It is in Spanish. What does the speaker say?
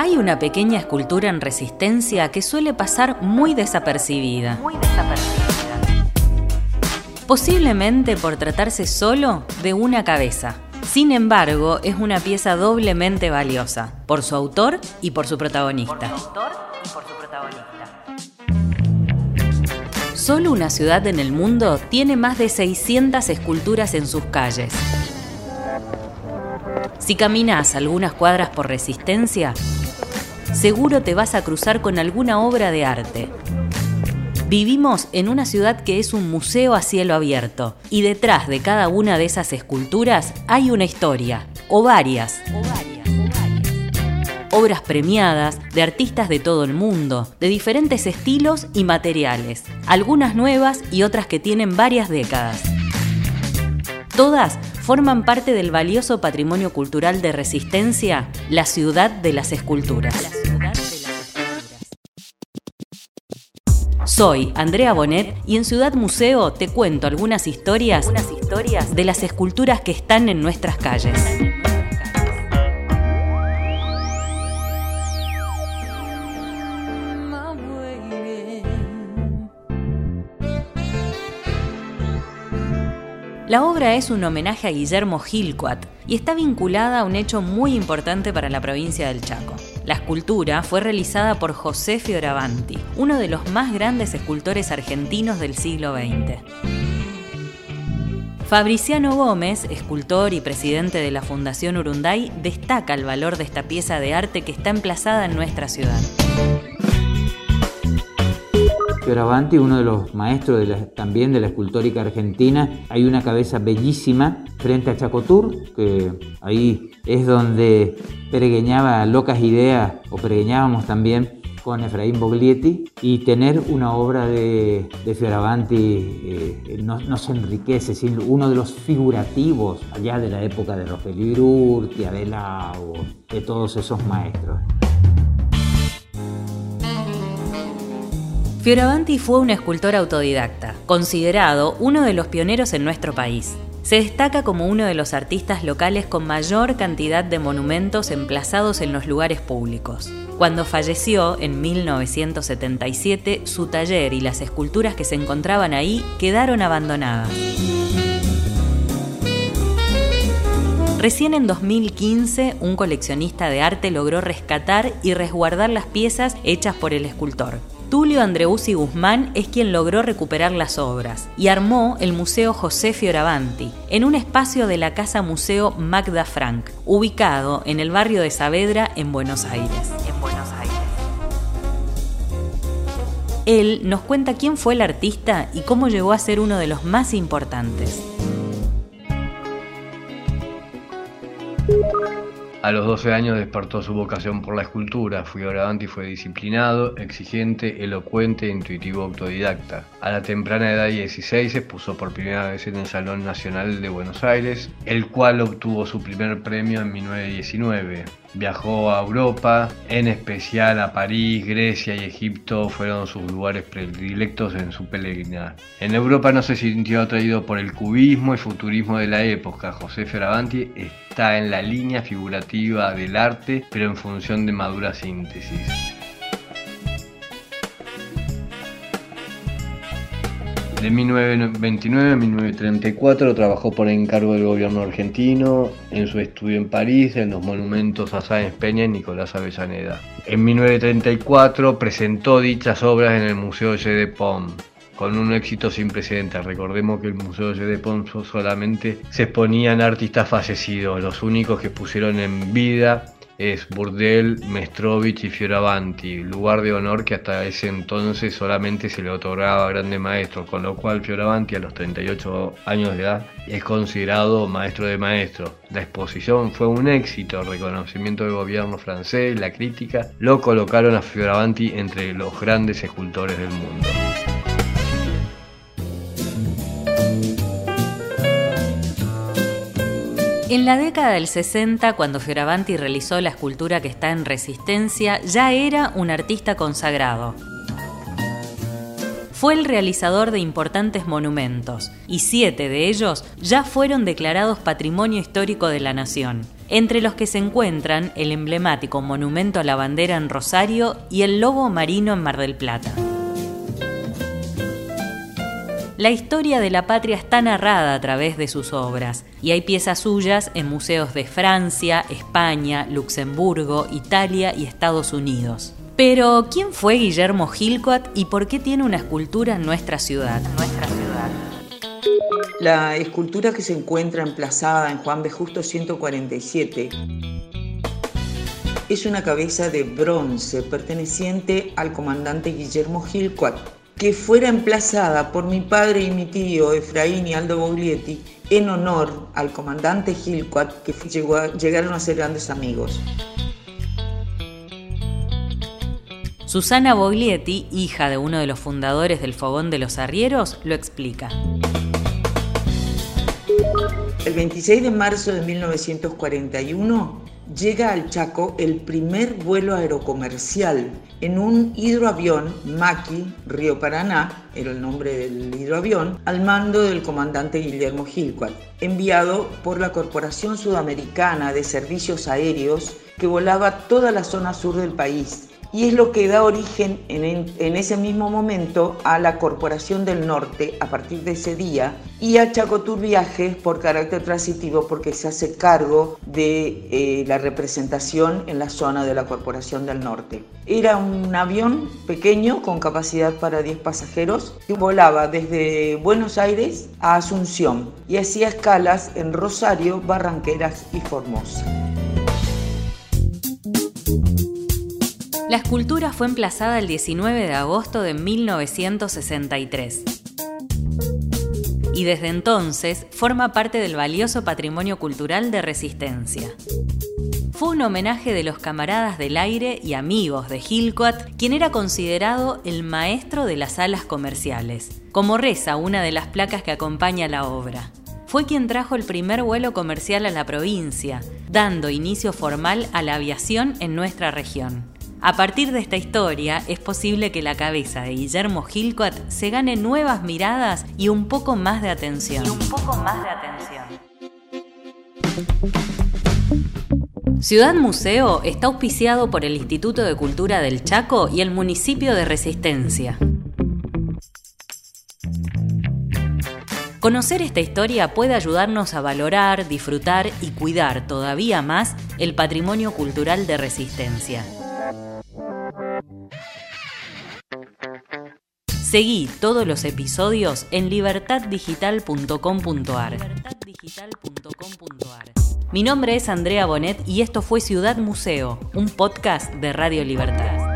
Hay una pequeña escultura en resistencia que suele pasar muy desapercibida. Muy desapercibida. Posiblemente por tratarse solo de una cabeza. Sin embargo, es una pieza doblemente valiosa, por su autor y por su protagonista. Solo una ciudad en el mundo tiene más de 600 esculturas en sus calles. Si caminas algunas cuadras por resistencia, seguro te vas a cruzar con alguna obra de arte. Vivimos en una ciudad que es un museo a cielo abierto y detrás de cada una de esas esculturas hay una historia, o varias. Obras premiadas de artistas de todo el mundo, de diferentes estilos y materiales, algunas nuevas y otras que tienen varias décadas. Todas forman parte del valioso patrimonio cultural de Resistencia, la ciudad de las esculturas. Soy Andrea Bonet y en Ciudad Museo te cuento algunas historias, de las esculturas que están en nuestras calles. La obra es un homenaje a Guillermo Gilcoat y está vinculada a un hecho muy importante para la provincia del Chaco. La escultura fue realizada por José Fioravanti, uno de los más grandes escultores argentinos del siglo XX. Fabriciano Gómez, escultor y presidente de la Fundación Urunday, destaca el valor de esta pieza de arte que está emplazada en nuestra ciudad. Fioravanti, uno de los maestros también de la escultórica argentina. Hay una cabeza bellísima frente a Chacotur, que ahí es donde peregueñaba locas ideas, o peregueñábamos también con Efraín Boglietti, y tener una obra de, Fioravanti eh, nos, enriquece, es uno de los figurativos allá de la época de Rogelio Urti, Adelago, de todos esos maestros. Fioravanti fue un escultor autodidacta, considerado uno de los pioneros en nuestro país. Se destaca como uno de los artistas locales con mayor cantidad de monumentos emplazados en los lugares públicos. Cuando falleció en 1977, su taller y las esculturas que se encontraban ahí quedaron abandonadas. Recién en 2015, un coleccionista de arte logró rescatar y resguardar las piezas hechas por el escultor. Tulio Andreusi Guzmán es quien logró recuperar las obras y armó el Museo José Fioravanti en un espacio de la Casa Museo Magda Frank, ubicado en el barrio de Saavedra en Buenos Aires. En Buenos Aires. Él nos cuenta quién fue el artista y cómo llegó a ser uno de los más importantes. A los 12 años despertó su vocación por la escultura. Fioravanti fue disciplinado, exigente, elocuente e intuitivo autodidacta. A la temprana edad de 16 se puso por primera vez en el Salón Nacional de Buenos Aires, el cual obtuvo su primer premio en 1919. Viajó a Europa, en especial a París, Grecia y Egipto fueron sus lugares predilectos en su peregrinaje. En Europa no se sintió atraído por el cubismo y futurismo de la época. José Fioravanti está en la línea figurativa del arte, pero en función de madura síntesis. De 1929 a 1934 trabajó por encargo del gobierno argentino en su estudio en París, en los monumentos a Sáenz Peña y Nicolás Avellaneda. En 1934 presentó dichas obras en el Museo de Pom con un éxito sin precedentes. Recordemos que el Museo de Pom solamente se exponían artistas fallecidos, los únicos que pusieron en vida es Burdel, Mestrovich y Fioravanti, lugar de honor que hasta ese entonces solamente se le otorgaba a grandes maestros, con lo cual Fioravanti a los 38 años de edad es considerado maestro de maestros. La exposición fue un éxito, reconocimiento del gobierno francés, la crítica, lo colocaron a Fioravanti entre los grandes escultores del mundo. En la década del 60, cuando Fioravanti realizó la escultura que está en Resistencia, ya era un artista consagrado. Fue el realizador de importantes monumentos, y siete de ellos ya fueron declarados Patrimonio Histórico de la Nación. entre los que se encuentran el emblemático Monumento a la Bandera en Rosario y el Lobo Marino en Mar del Plata. La historia de la patria está narrada a través de sus obras y hay piezas suyas en museos de Francia, España, Luxemburgo, Italia y Estados Unidos. Pero, ¿quién fue Guillermo Gilcoat y por qué tiene una escultura en nuestra ciudad? Nuestra ciudad. La escultura que se encuentra emplazada en Juan B. Justo 147 es una cabeza de bronce perteneciente al comandante Guillermo Gilcoat, que fuera emplazada por mi padre y mi tío Efraín y Aldo Boglietti en honor al comandante Gilcoat, que llegaron a ser grandes amigos. Susana Boglietti, hija de uno de los fundadores del Fogón de los Arrieros, lo explica. El 26 de marzo de 1941 llega al Chaco el primer vuelo aerocomercial en un hidroavión Maki Río Paraná, era el nombre del hidroavión, al mando del comandante Guillermo Gilcuat, enviado por la Corporación Sudamericana de Servicios Aéreos que volaba toda la zona sur del país y es lo que da origen en, ese mismo momento a la Corporación del Norte a partir de ese día y a Chacotur Viajes por carácter transitivo porque se hace cargo de eh, la representación en la zona de la Corporación del Norte. Era un avión pequeño con capacidad para 10 pasajeros que volaba desde Buenos Aires a Asunción y hacía escalas en Rosario, Barranqueras y Formosa. La escultura fue emplazada el 19 de agosto de 1963 y desde entonces forma parte del valioso patrimonio cultural de Resistencia. Fue un homenaje de los camaradas del aire y amigos de Gilcoat, quien era considerado el maestro de las alas comerciales, como reza una de las placas que acompaña la obra. Fue quien trajo el primer vuelo comercial a la provincia, dando inicio formal a la aviación en nuestra región. A partir de esta historia, es posible que la cabeza de Guillermo Gilcoat se gane nuevas miradas y un poco más de atención. Y un poco más de atención. Ciudad Museo está auspiciado por el Instituto de Cultura del Chaco y el municipio de Resistencia. Conocer esta historia puede ayudarnos a valorar, disfrutar y cuidar todavía más el patrimonio cultural de Resistencia. Seguí todos los episodios en libertaddigital.com.ar. Mi nombre es Andrea Bonet y esto fue Ciudad Museo, un podcast de Radio Libertad.